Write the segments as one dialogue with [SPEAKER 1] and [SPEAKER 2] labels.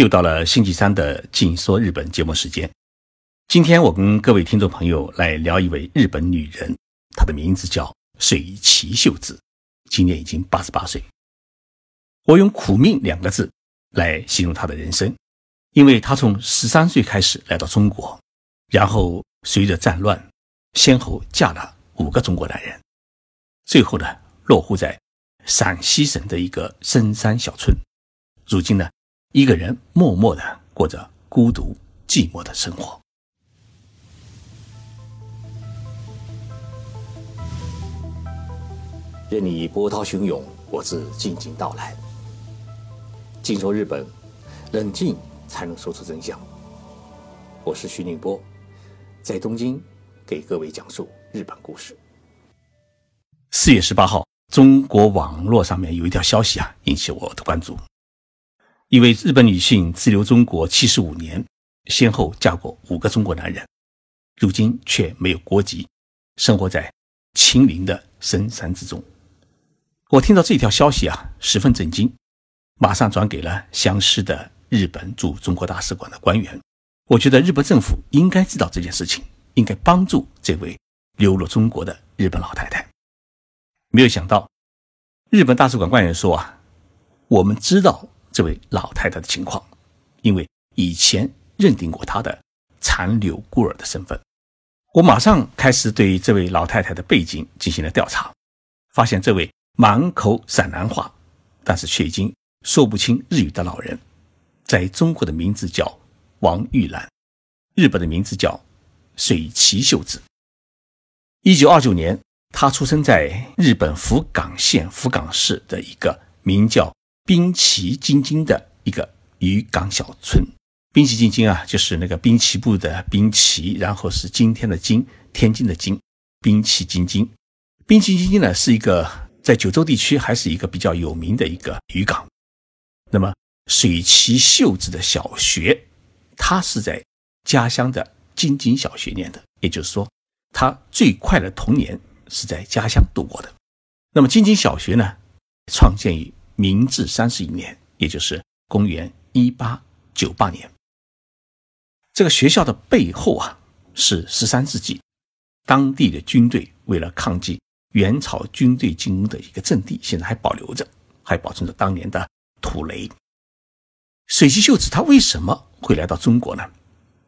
[SPEAKER 1] 又到了星期三的《静说日本》节目时间。今天我跟各位听众朋友来聊一位日本女人，她的名字叫水崎秀子，今年已经八十八岁。我用“苦命”两个字来形容她的人生，因为她从十三岁开始来到中国，然后随着战乱，先后嫁了五个中国男人，最后呢落户在陕西省的一个深山小村。如今呢。一个人默默的过着孤独寂寞的生活。任你波涛汹涌，我自静静到来。静说日本，冷静才能说出真相。我是徐宁波，在东京给各位讲述日本故事。四月十八号，中国网络上面有一条消息啊，引起我的关注。一位日本女性滞留中国七十五年，先后嫁过五个中国男人，如今却没有国籍，生活在秦岭的深山之中。我听到这条消息啊，十分震惊，马上转给了相识的日本驻中国大使馆的官员。我觉得日本政府应该知道这件事情，应该帮助这位流落中国的日本老太太。没有想到，日本大使馆官员说啊，我们知道。这位老太太的情况，因为以前认定过她的残留孤儿的身份，我马上开始对这位老太太的背景进行了调查，发现这位满口陕南话，但是却已经说不清日语的老人，在中国的名字叫王玉兰，日本的名字叫水崎秀子。一九二九年，她出生在日本福冈县福冈市的一个名叫。滨崎京津的一个渔港小村，滨崎京津啊，就是那个滨崎步的滨崎，然后是今天的今，天津的津，滨崎京津。滨崎京津呢，是一个在九州地区还是一个比较有名的一个渔港。那么水崎秀子的小学，他是在家乡的京津小学念的，也就是说，他最快的童年是在家乡度过的。那么京津小学呢，创建于。明治三十一年，也就是公元一八九八年，这个学校的背后啊，是十三世纪当地的军队为了抗击元朝军队进攻的一个阵地，现在还保留着，还保存着当年的土雷。水崎秀子她为什么会来到中国呢？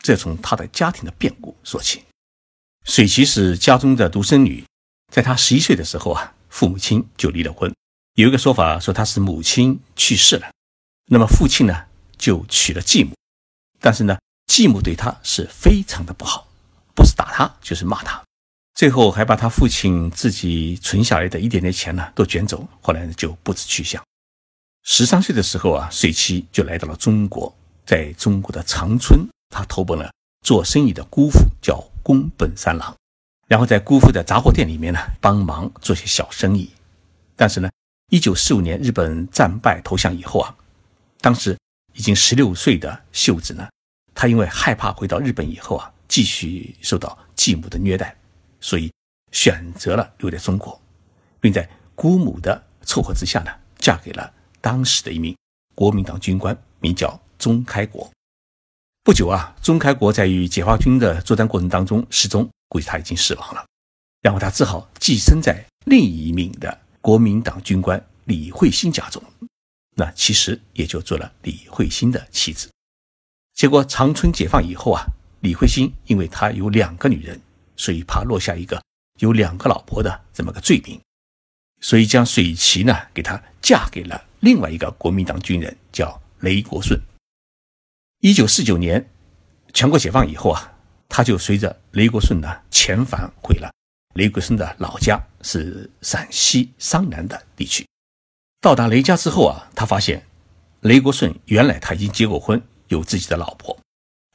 [SPEAKER 1] 这从她的家庭的变故说起。水崎是家中的独生女，在她十一岁的时候啊，父母亲就离了婚。有一个说法说他是母亲去世了，那么父亲呢就娶了继母，但是呢继母对他是非常的不好，不是打他就是骂他，最后还把他父亲自己存下来的一点点钱呢都卷走，后来呢就不知去向。十三岁的时候啊，水七就来到了中国，在中国的长春，他投奔了做生意的姑父叫宫本三郎，然后在姑父的杂货店里面呢帮忙做些小生意，但是呢。一九四五年，日本战败投降以后啊，当时已经十六岁的秀子呢，她因为害怕回到日本以后啊，继续受到继母的虐待，所以选择了留在中国，并在姑母的凑合之下呢，嫁给了当时的一名国民党军官，名叫钟开国。不久啊，钟开国在与解放军的作战过程当中失踪，估计他已经死亡了，然后他只好寄生在另一名的。国民党军官李慧欣家中，那其实也就做了李慧欣的妻子。结果长春解放以后啊，李慧欣因为他有两个女人，所以怕落下一个有两个老婆的这么个罪名，所以将水琪呢给他嫁给了另外一个国民党军人，叫雷国顺。一九四九年全国解放以后啊，他就随着雷国顺呢遣返回了。雷国顺的老家是陕西商南的地区。到达雷家之后啊，他发现雷国顺原来他已经结过婚，有自己的老婆。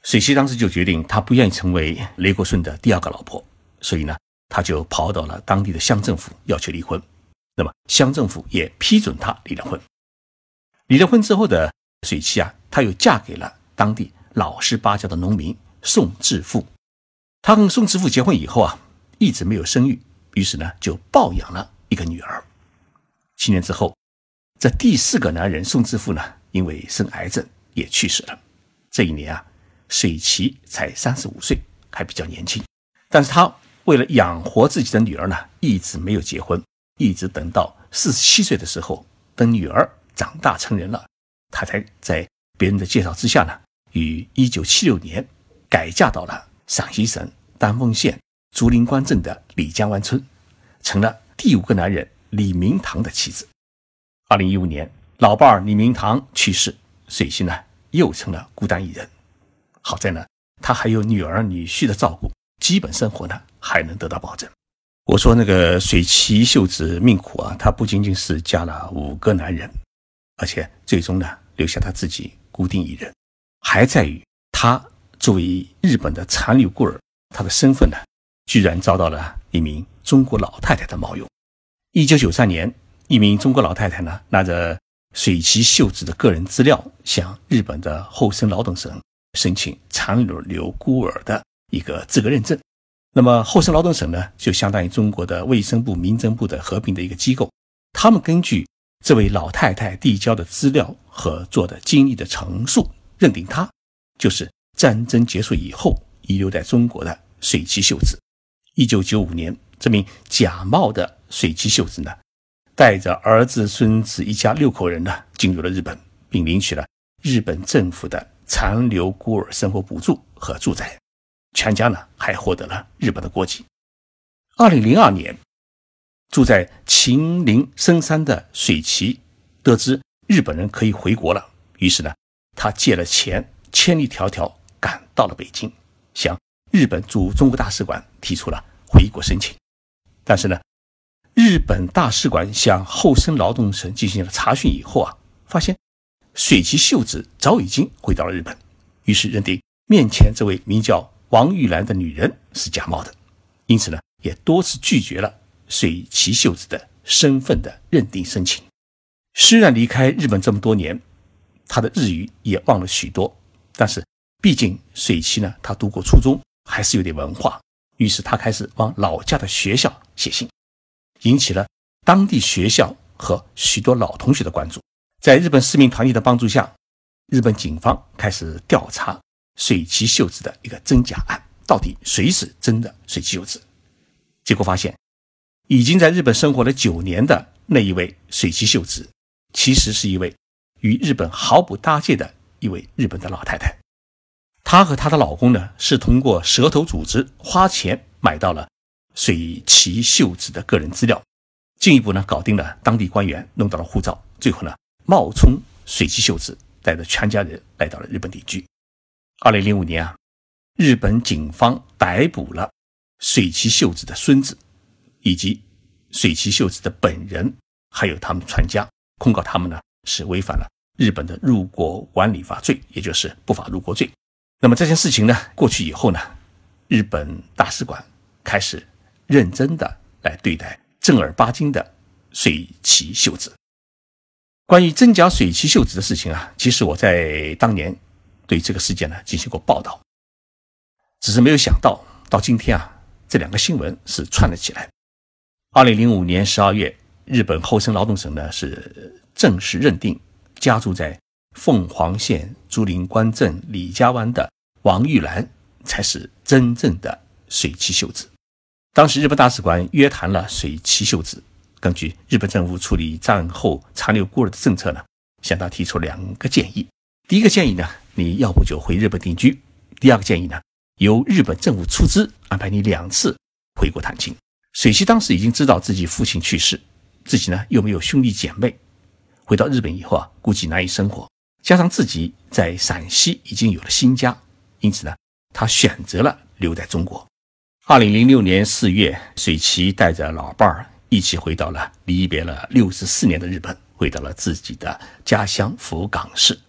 [SPEAKER 1] 水西当时就决定，他不愿意成为雷国顺的第二个老婆，所以呢，他就跑到了当地的乡政府要求离婚。那么乡政府也批准他离了婚。离了婚之后的水七啊，她又嫁给了当地老实巴交的农民宋致富。她跟宋致富结婚以后啊。一直没有生育，于是呢就抱养了一个女儿。七年之后，这第四个男人宋之富呢，因为生癌症也去世了。这一年啊，水崎才三十五岁，还比较年轻。但是他为了养活自己的女儿呢，一直没有结婚，一直等到四十七岁的时候，等女儿长大成人了，他才在别人的介绍之下呢，于一九七六年改嫁到了陕西省丹凤县竹林关镇的李江湾村，成了第五个男人李明堂的妻子。二零一五年，老伴儿李明堂去世，水西呢又成了孤单一人。好在呢，他还有女儿女婿的照顾。基本生活呢还能得到保证。我说那个水崎秀子命苦啊，她不仅仅是嫁了五个男人，而且最终呢留下她自己孤定一人，还在于她作为日本的残留孤儿，她的身份呢居然遭到了一名中国老太太的冒用。一九九三年，一名中国老太太呢拿着水崎秀子的个人资料，向日本的厚生劳动省申请残留孤儿的。一个资格认证，那么厚生劳动省呢，就相当于中国的卫生部、民政部的合并的一个机构。他们根据这位老太太递交的资料和做的经历的陈述，认定她就是战争结束以后遗留在中国的水崎秀子。一九九五年，这名假冒的水崎秀子呢，带着儿子、孙子一家六口人呢，进入了日本，并领取了日本政府的残留孤儿生活补助和住宅。全家呢还获得了日本的国籍。二零零二年，住在秦岭深山的水崎得知日本人可以回国了，于是呢，他借了钱，千里迢迢赶到了北京，向日本驻中国大使馆提出了回国申请。但是呢，日本大使馆向厚生劳动省进行了查询以后啊，发现水崎秀子早已经回到了日本，于是认定面前这位名叫。王玉兰的女人是假冒的，因此呢，也多次拒绝了水崎秀子的身份的认定申请。虽然离开日本这么多年，他的日语也忘了许多，但是毕竟水崎呢，他读过初中，还是有点文化，于是他开始往老家的学校写信，引起了当地学校和许多老同学的关注。在日本市民团体的帮助下，日本警方开始调查。水崎秀子的一个真假案，到底谁是真的水崎秀子？结果发现，已经在日本生活了九年的那一位水崎秀子，其实是一位与日本毫不搭界的一位日本的老太太。她和她的老公呢，是通过蛇头组织花钱买到了水崎秀子的个人资料，进一步呢搞定了当地官员，弄到了护照，最后呢冒充水崎秀子，带着全家人来到了日本定居。二零零五年啊，日本警方逮捕了水崎秀子的孙子，以及水崎秀子的本人，还有他们全家，控告他们呢是违反了日本的入国管理法罪，也就是不法入国罪。那么这件事情呢过去以后呢，日本大使馆开始认真的来对待正儿八经的水崎秀子。关于真假水崎秀子的事情啊，其实我在当年。对这个事件呢进行过报道，只是没有想到到今天啊，这两个新闻是串了起来。二零零五年十二月，日本厚生劳动省呢是正式认定家住在凤凰县竹林关镇李家湾的王玉兰才是真正的水崎秀子。当时日本大使馆约谈了水崎秀子，根据日本政府处理战后残留孤儿的政策呢，向他提出两个建议。第一个建议呢。你要不就回日本定居。第二个建议呢，由日本政府出资安排你两次回国探亲。水西当时已经知道自己父亲去世，自己呢又没有兄弟姐妹，回到日本以后啊，估计难以生活。加上自己在陕西已经有了新家，因此呢，他选择了留在中国。二零零六年四月，水崎带着老伴儿一起回到了离别了六十四年的日本，回到了自己的家乡福冈市。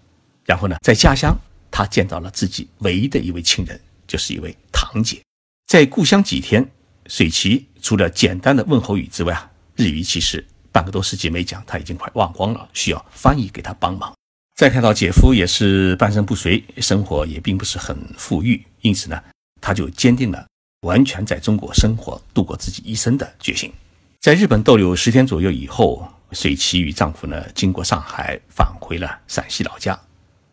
[SPEAKER 1] 然后呢，在家乡，他见到了自己唯一的一位亲人，就是一位堂姐。在故乡几天，水崎除了简单的问候语之外啊，日语其实半个多世纪没讲，他已经快忘光了，需要翻译给他帮忙。再看到姐夫也是半身不遂，生活也并不是很富裕，因此呢，他就坚定了完全在中国生活度过自己一生的决心。在日本逗留十天左右以后，水崎与丈夫呢，经过上海返回了陕西老家。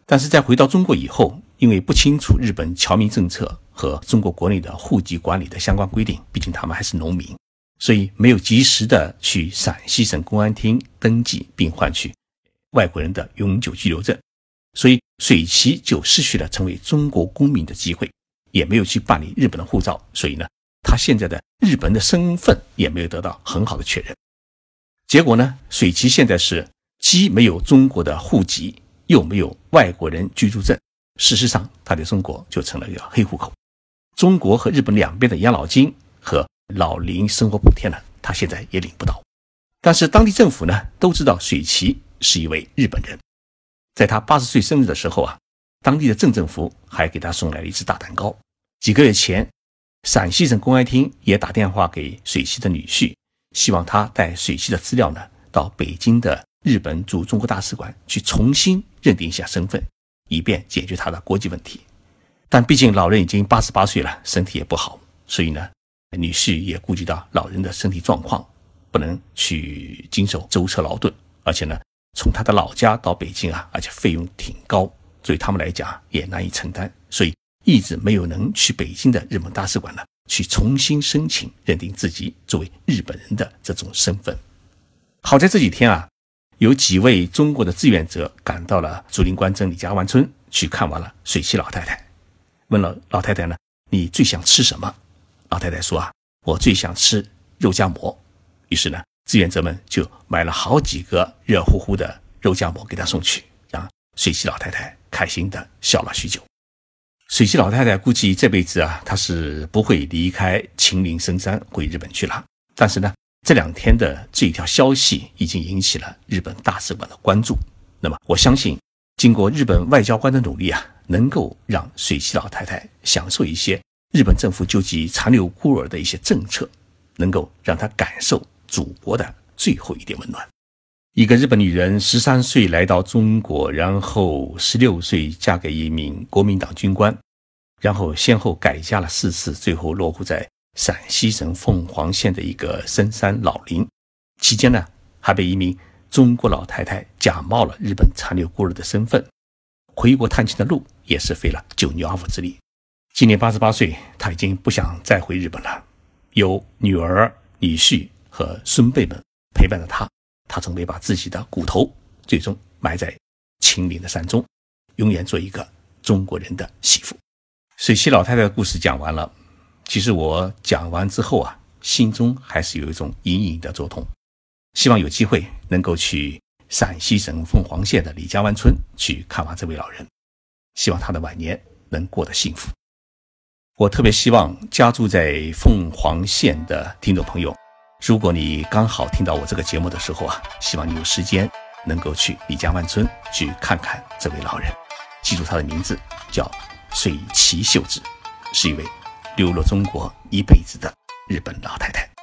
[SPEAKER 1] 但是在回到中国以后，因为不清楚日本侨民政策和中国国内的户籍管理的相关规定，毕竟他们还是农民，所以没有及时的去陕西省公安厅登记并换取外国人的永久居留证，所以水崎就失去了成为中国公民的机会，也没有去办理日本的护照，所以呢，他现在的日本的身份也没有得到很好的确认。结果呢，水崎现在是既没有中国的户籍。又没有外国人居住证，事实上，他在中国就成了一个黑户口。中国和日本两边的养老金和老龄生活补贴呢，他现在也领不到。但是当地政府呢，都知道水崎是一位日本人。在他八十岁生日的时候啊，当地的镇政府还给他送来了一只大蛋糕。几个月前，陕西省公安厅也打电话给水崎的女婿，希望他带水崎的资料呢到北京的日本驻中国大使馆去重新。认定一下身份，以便解决他的国际问题。但毕竟老人已经八十八岁了，身体也不好，所以呢，女婿也顾及到老人的身体状况，不能去经受舟车劳顿。而且呢，从他的老家到北京啊，而且费用挺高，所以他们来讲也难以承担，所以一直没有能去北京的日本大使馆呢，去重新申请认定自己作为日本人的这种身份。好在这几天啊。有几位中国的志愿者赶到了竹林关镇李家湾村去看望了水西老太太，问了老太太呢：“你最想吃什么？”老太太说：“啊，我最想吃肉夹馍。”于是呢，志愿者们就买了好几个热乎乎的肉夹馍给她送去，让水西老太太开心的笑了许久。水西老太太估计这辈子啊，她是不会离开秦岭深山回日本去了。但是呢。这两天的这一条消息已经引起了日本大使馆的关注。那么，我相信，经过日本外交官的努力啊，能够让水西老太太享受一些日本政府救济残留孤儿的一些政策，能够让她感受祖国的最后一点温暖。一个日本女人十三岁来到中国，然后十六岁嫁给一名国民党军官，然后先后改嫁了四次，最后落户在。陕西省凤凰县的一个深山老林，期间呢，还被一名中国老太太假冒了日本残留孤儿的身份，回国探亲的路也是费了九牛二虎之力。今年八十八岁，他已经不想再回日本了。有女儿、女婿和孙辈们陪伴着他，他准备把自己的骨头最终埋在秦岭的山中，永远做一个中国人的媳妇。水西老太太的故事讲完了。其实我讲完之后啊，心中还是有一种隐隐的作痛。希望有机会能够去陕西省凤凰县的李家湾村去看望这位老人，希望他的晚年能过得幸福。我特别希望家住在凤凰县的听众朋友，如果你刚好听到我这个节目的时候啊，希望你有时间能够去李家湾村去看看这位老人，记住他的名字叫水崎秀子，是一位。流落中国一辈子的日本老太太。